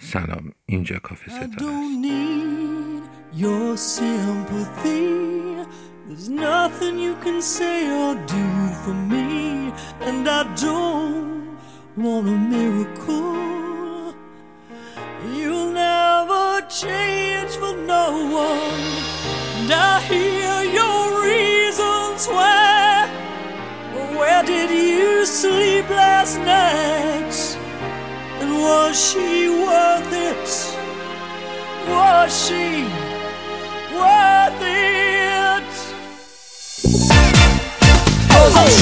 سلام اینجا کافه I ستاره است don't need your sympathy. There's nothing you can say or do for me. And I don't want a miracle. You'll never change for no one. And I hear your reasons why. But where did you sleep last night? Was she worth it? Was she worth it? Cause oh,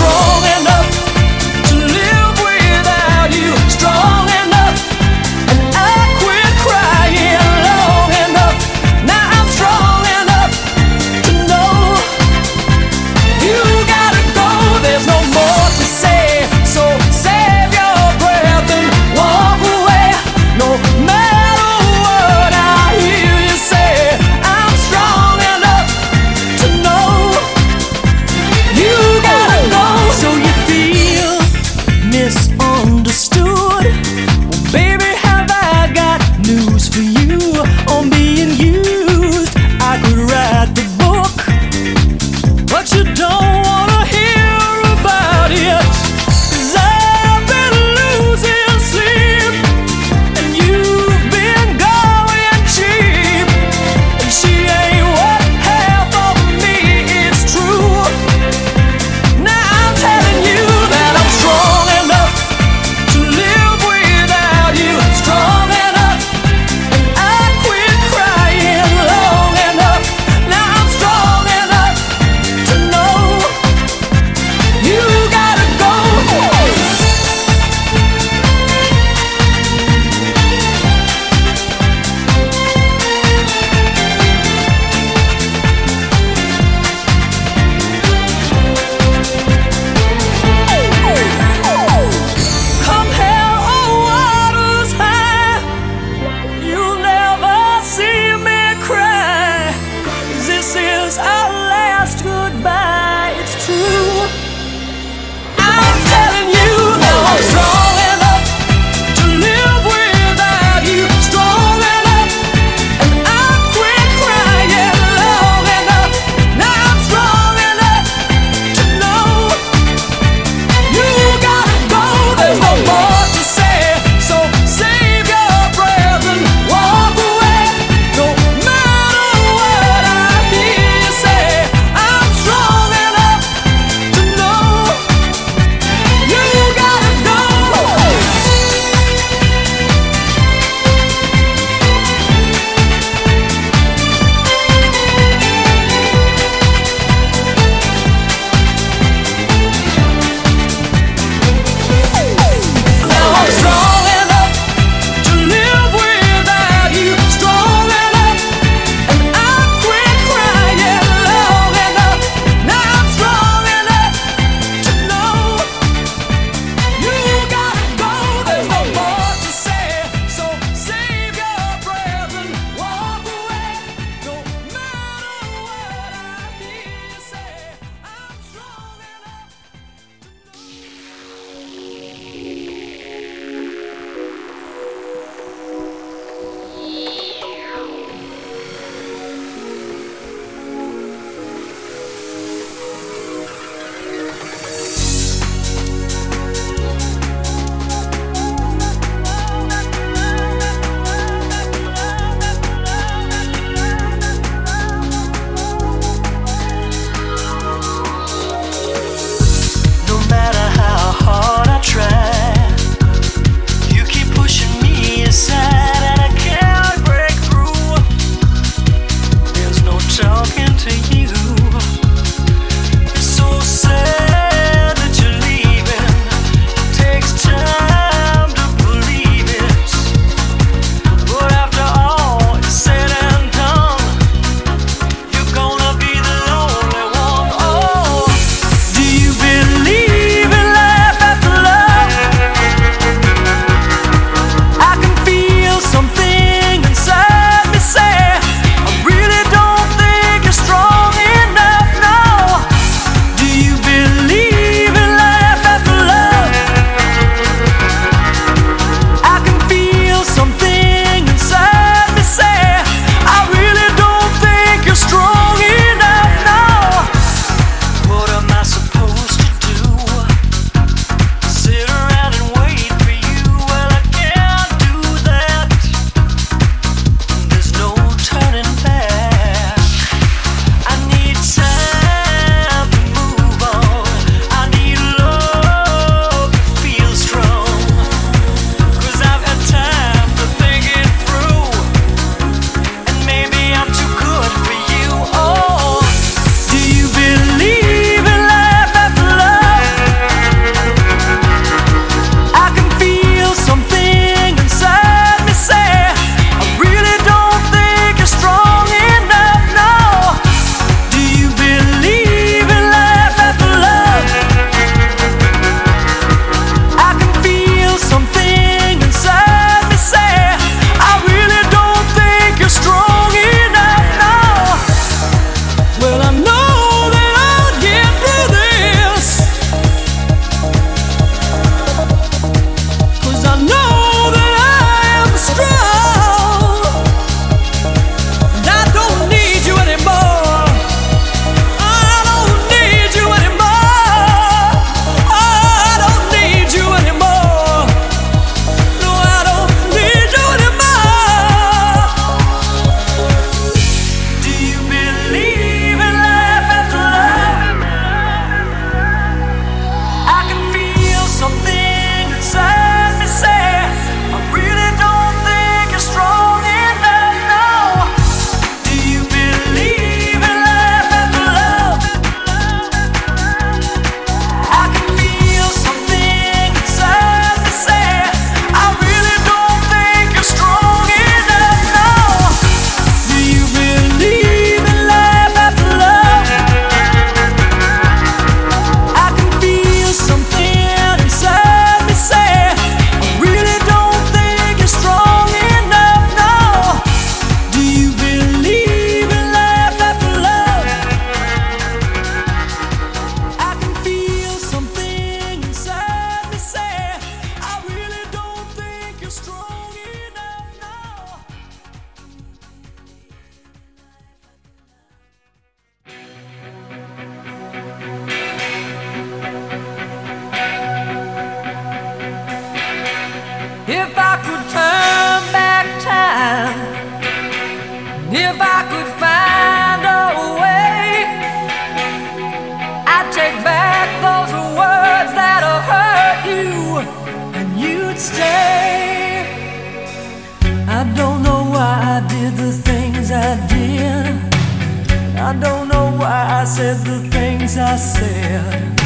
I don't know why I said the things I said.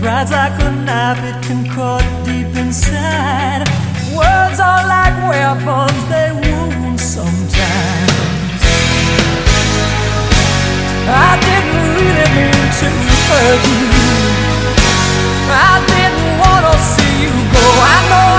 Pride's like a knife, it can cut deep inside. Words are like weapons, they wound sometimes. I didn't really mean to hurt you. I didn't wanna see you go. I know.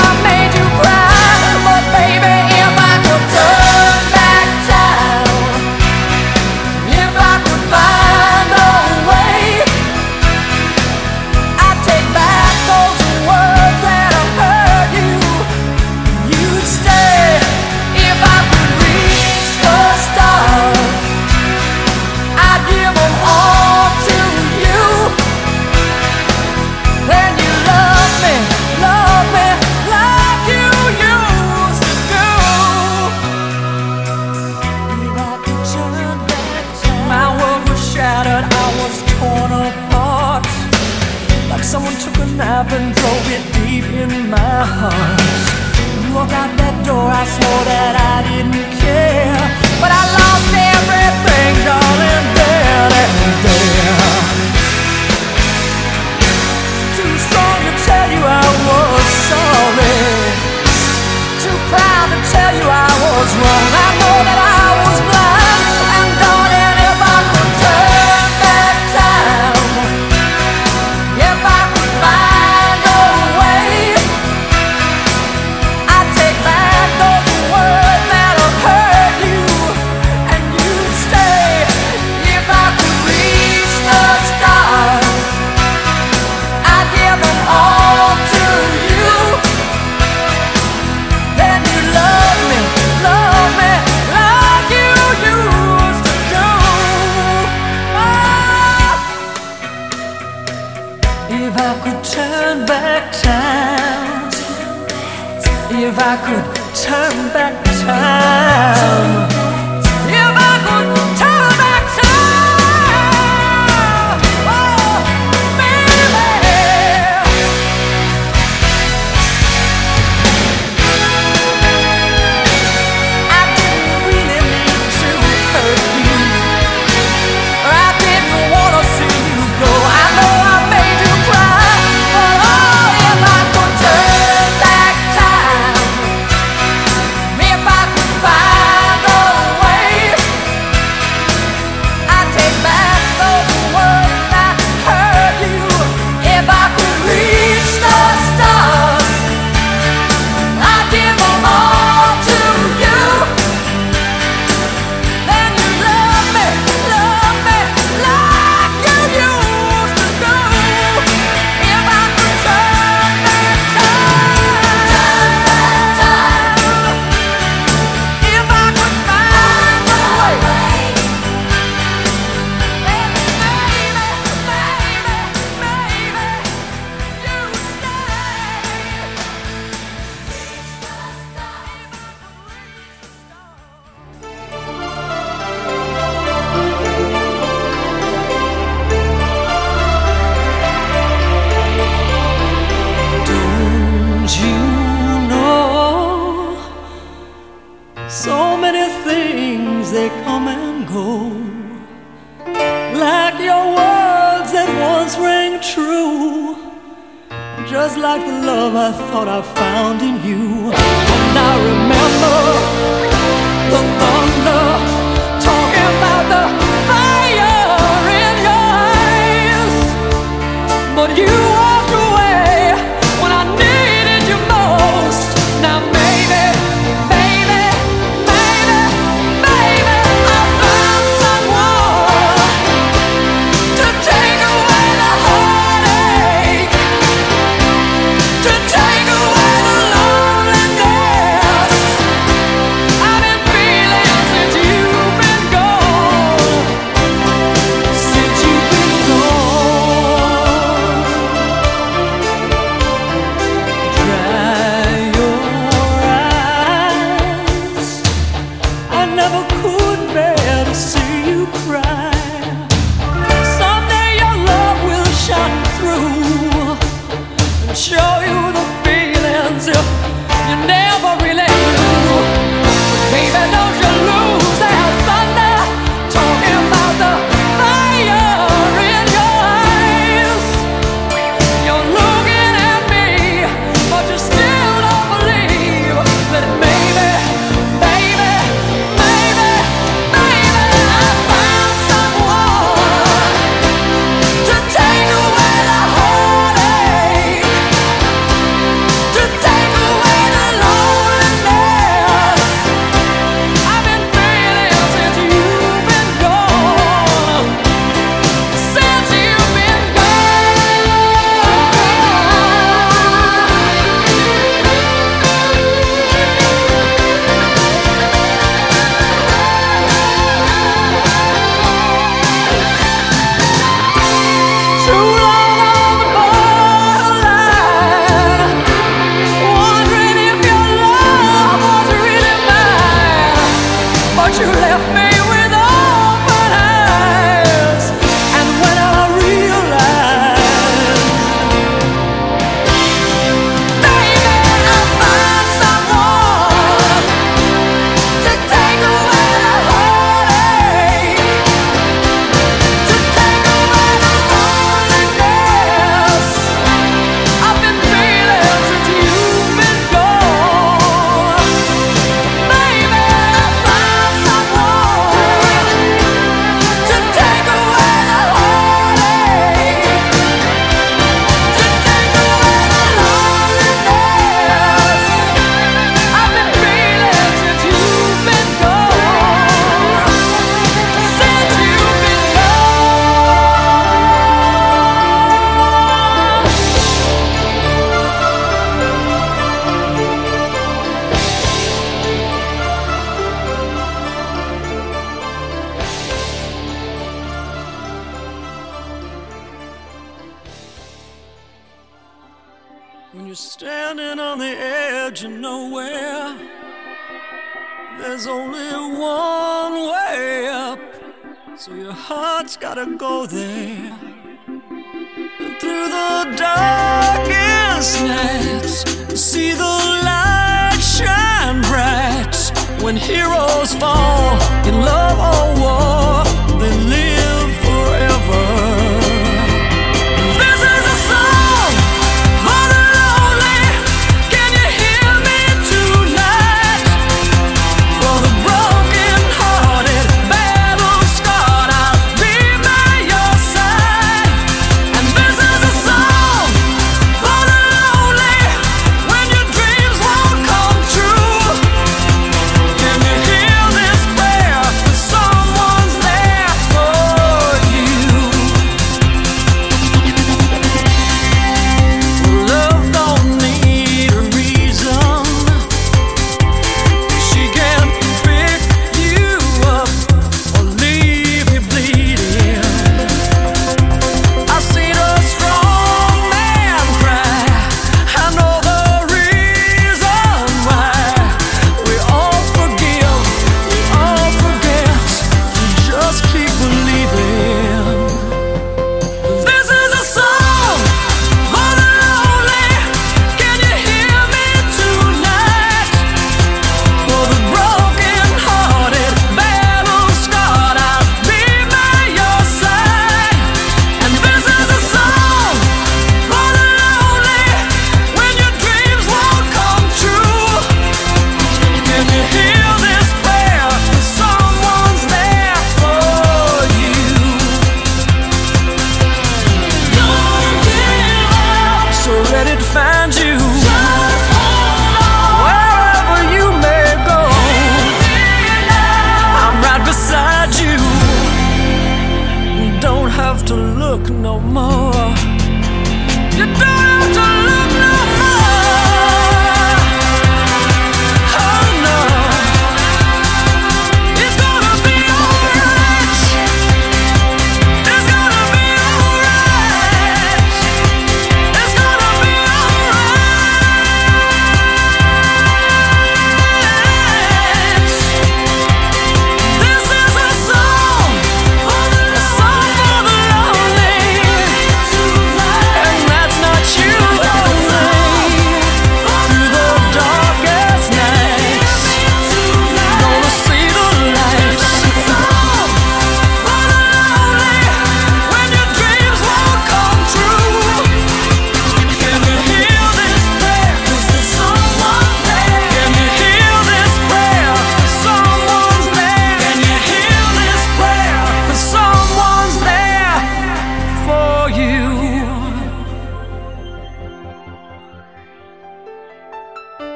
wrong. I know that I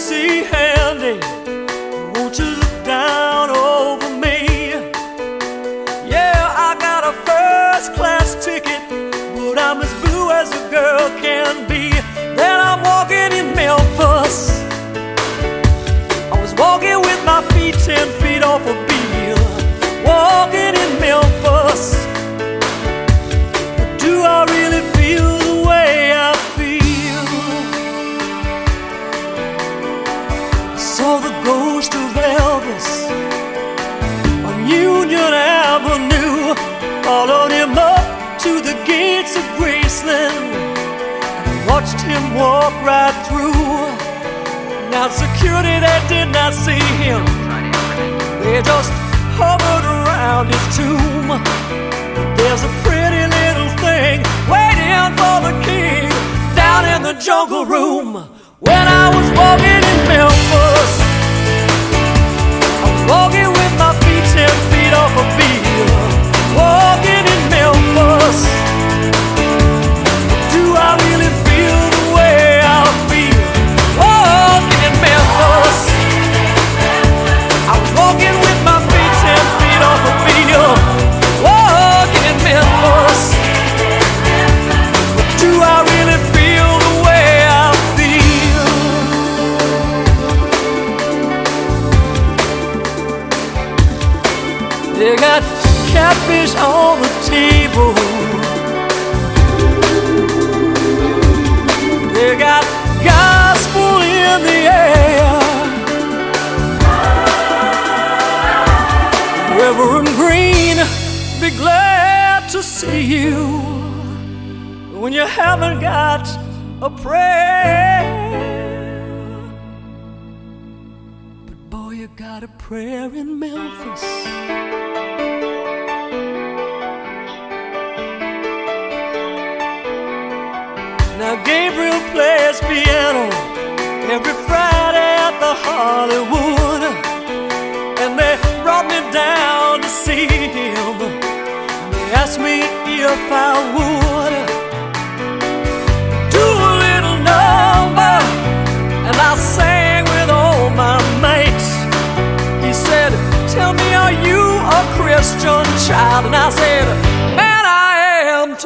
see watched him walk right through. Now security that did not see him, they just hovered around his tomb. There's a pretty little thing waiting for the king down in the jungle room. When I was walking in Memphis.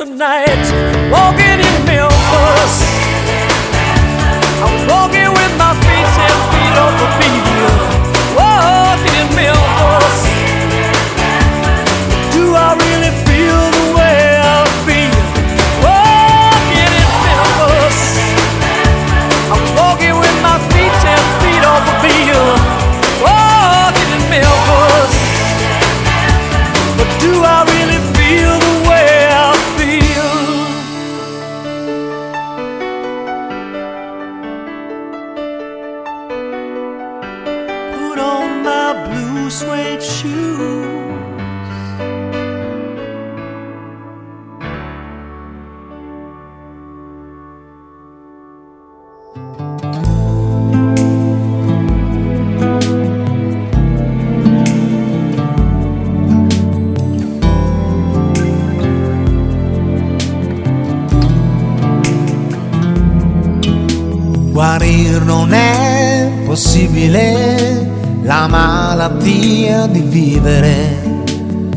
Tonight, walking in Memphis." Vivere.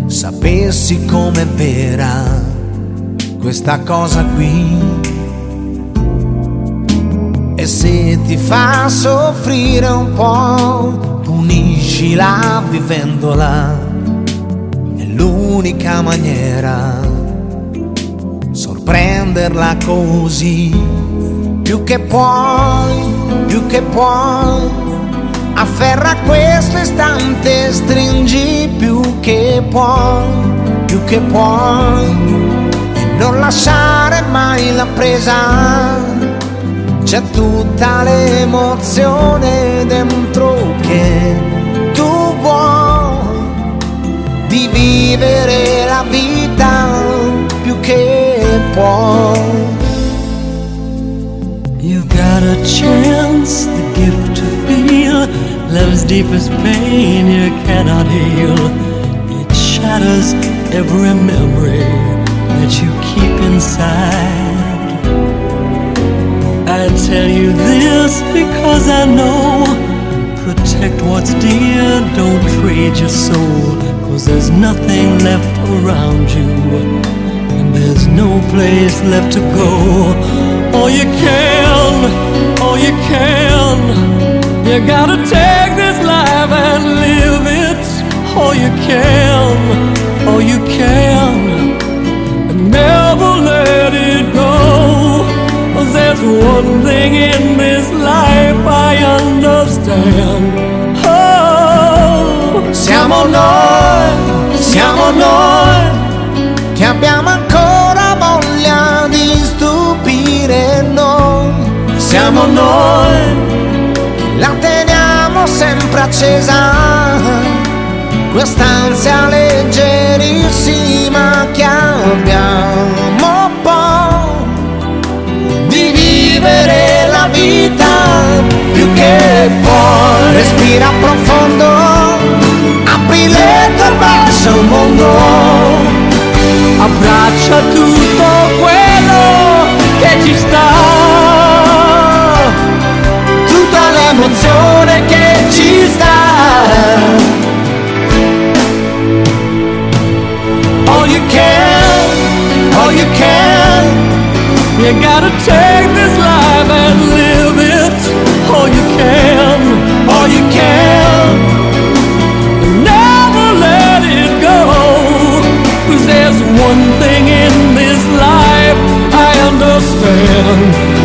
Sapessi com'è vera questa cosa qui. E se ti fa soffrire un po', puniscila vivendola. È l'unica maniera sorprenderla così più che puoi, più che puoi. Afferra questo istante, stringi più che puoi, più che puoi. E non lasciare mai la presa. C'è tutta l'emozione dentro che tu vuoi di vivere la vita più che puoi. You've got a chance, the gift to feel love's deepest pain you cannot heal. It shatters every memory that you keep inside. I tell you this because I know. Protect what's dear, don't trade your soul. Cause there's nothing left around you. And there's no place left to go. All you can, all you can. You gotta take this life and live it. All you can, all you can. And never let it go. there's one thing in this life I understand. Oh, Siamo noi, siamo noi che abbiamo ancora voglia di stupire noi. Siamo noi sempre accesa, quest'ansia leggerissima che abbiamo poi di vivere la vita più che puoi. Respira profondo, apri le tue braccia al mondo. abbraccia tutto quello che ci sta. tutta l'emozione che you can, all you can. You gotta take this life and live it. All you can, all you can. Never let it there's one thing in this life I understand.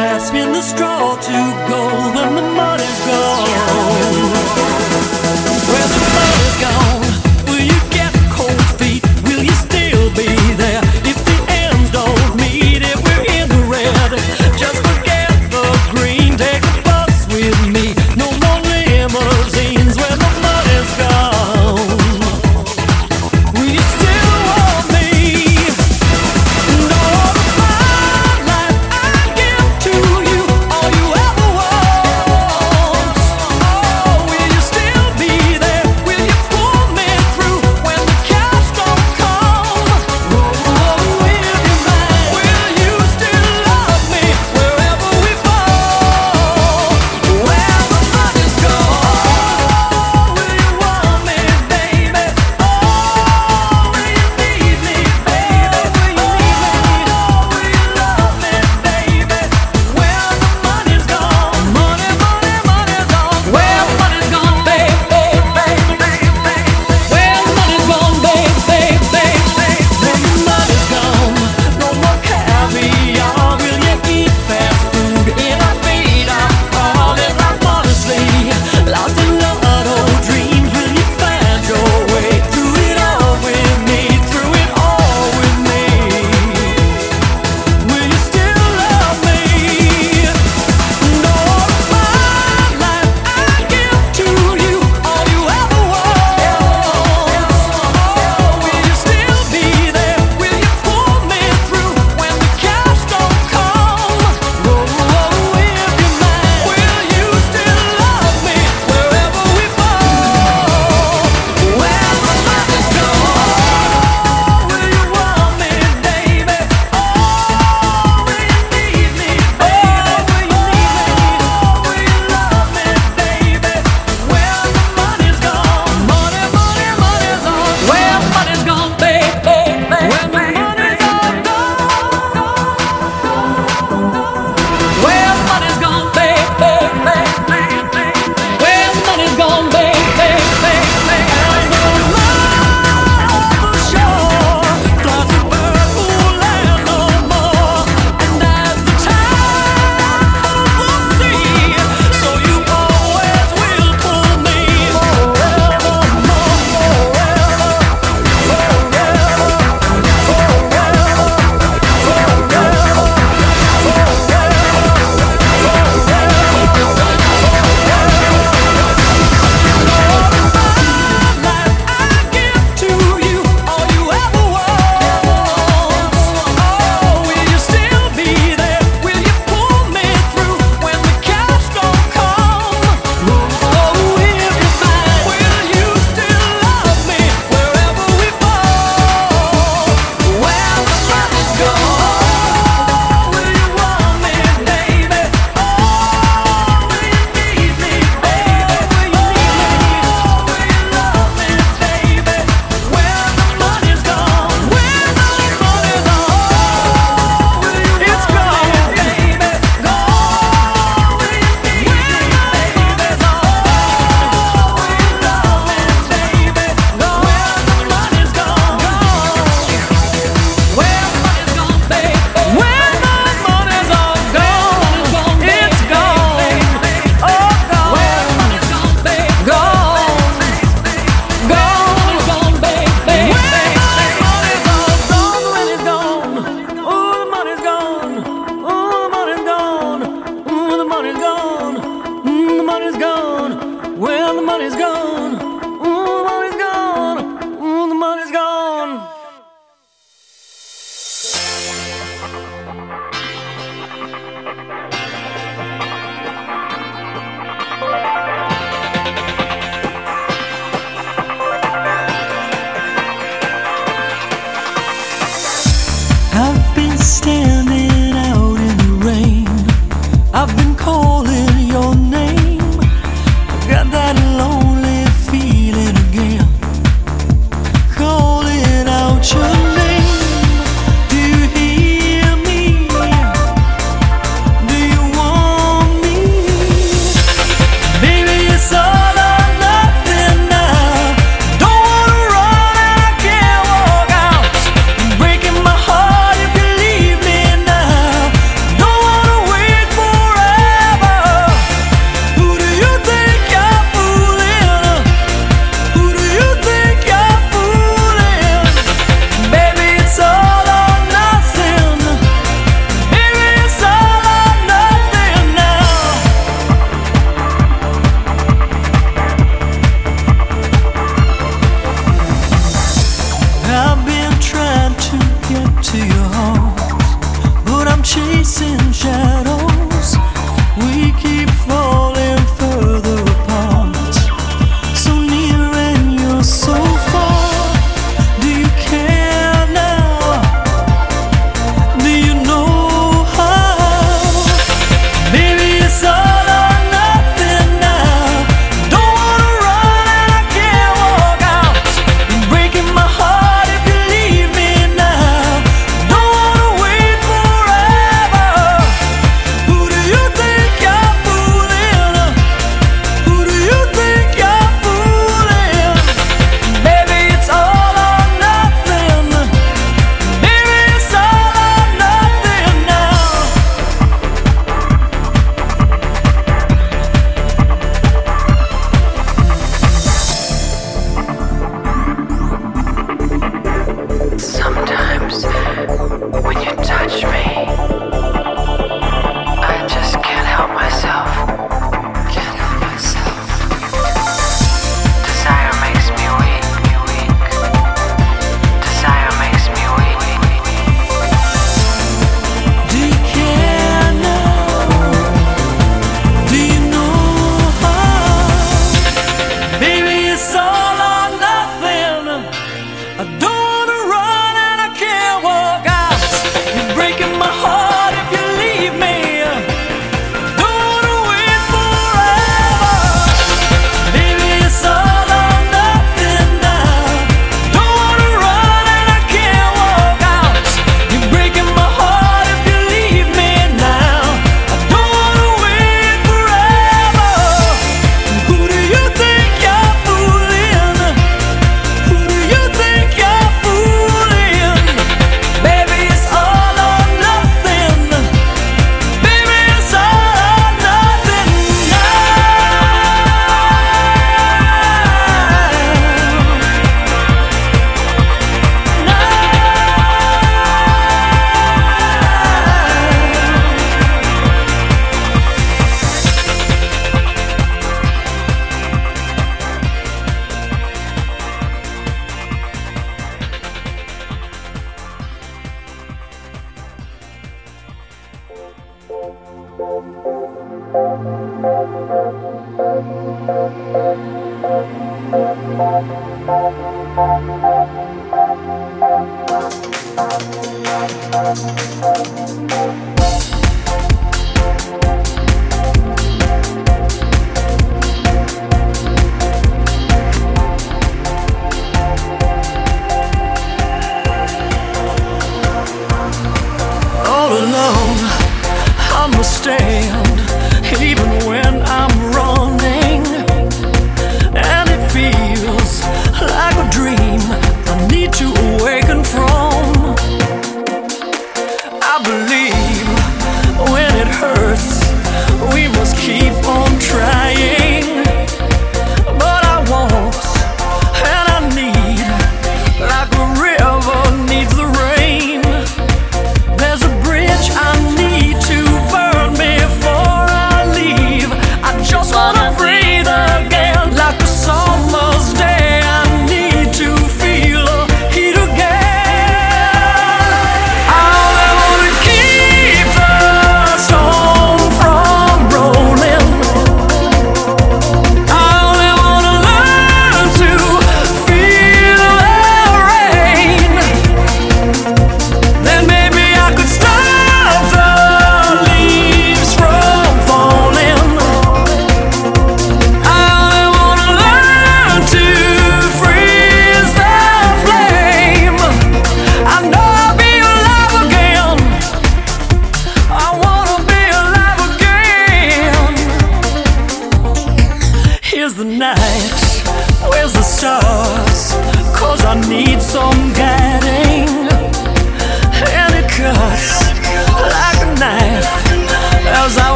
In the straw to gold Well, the money's gone. chasing shadows. When I'm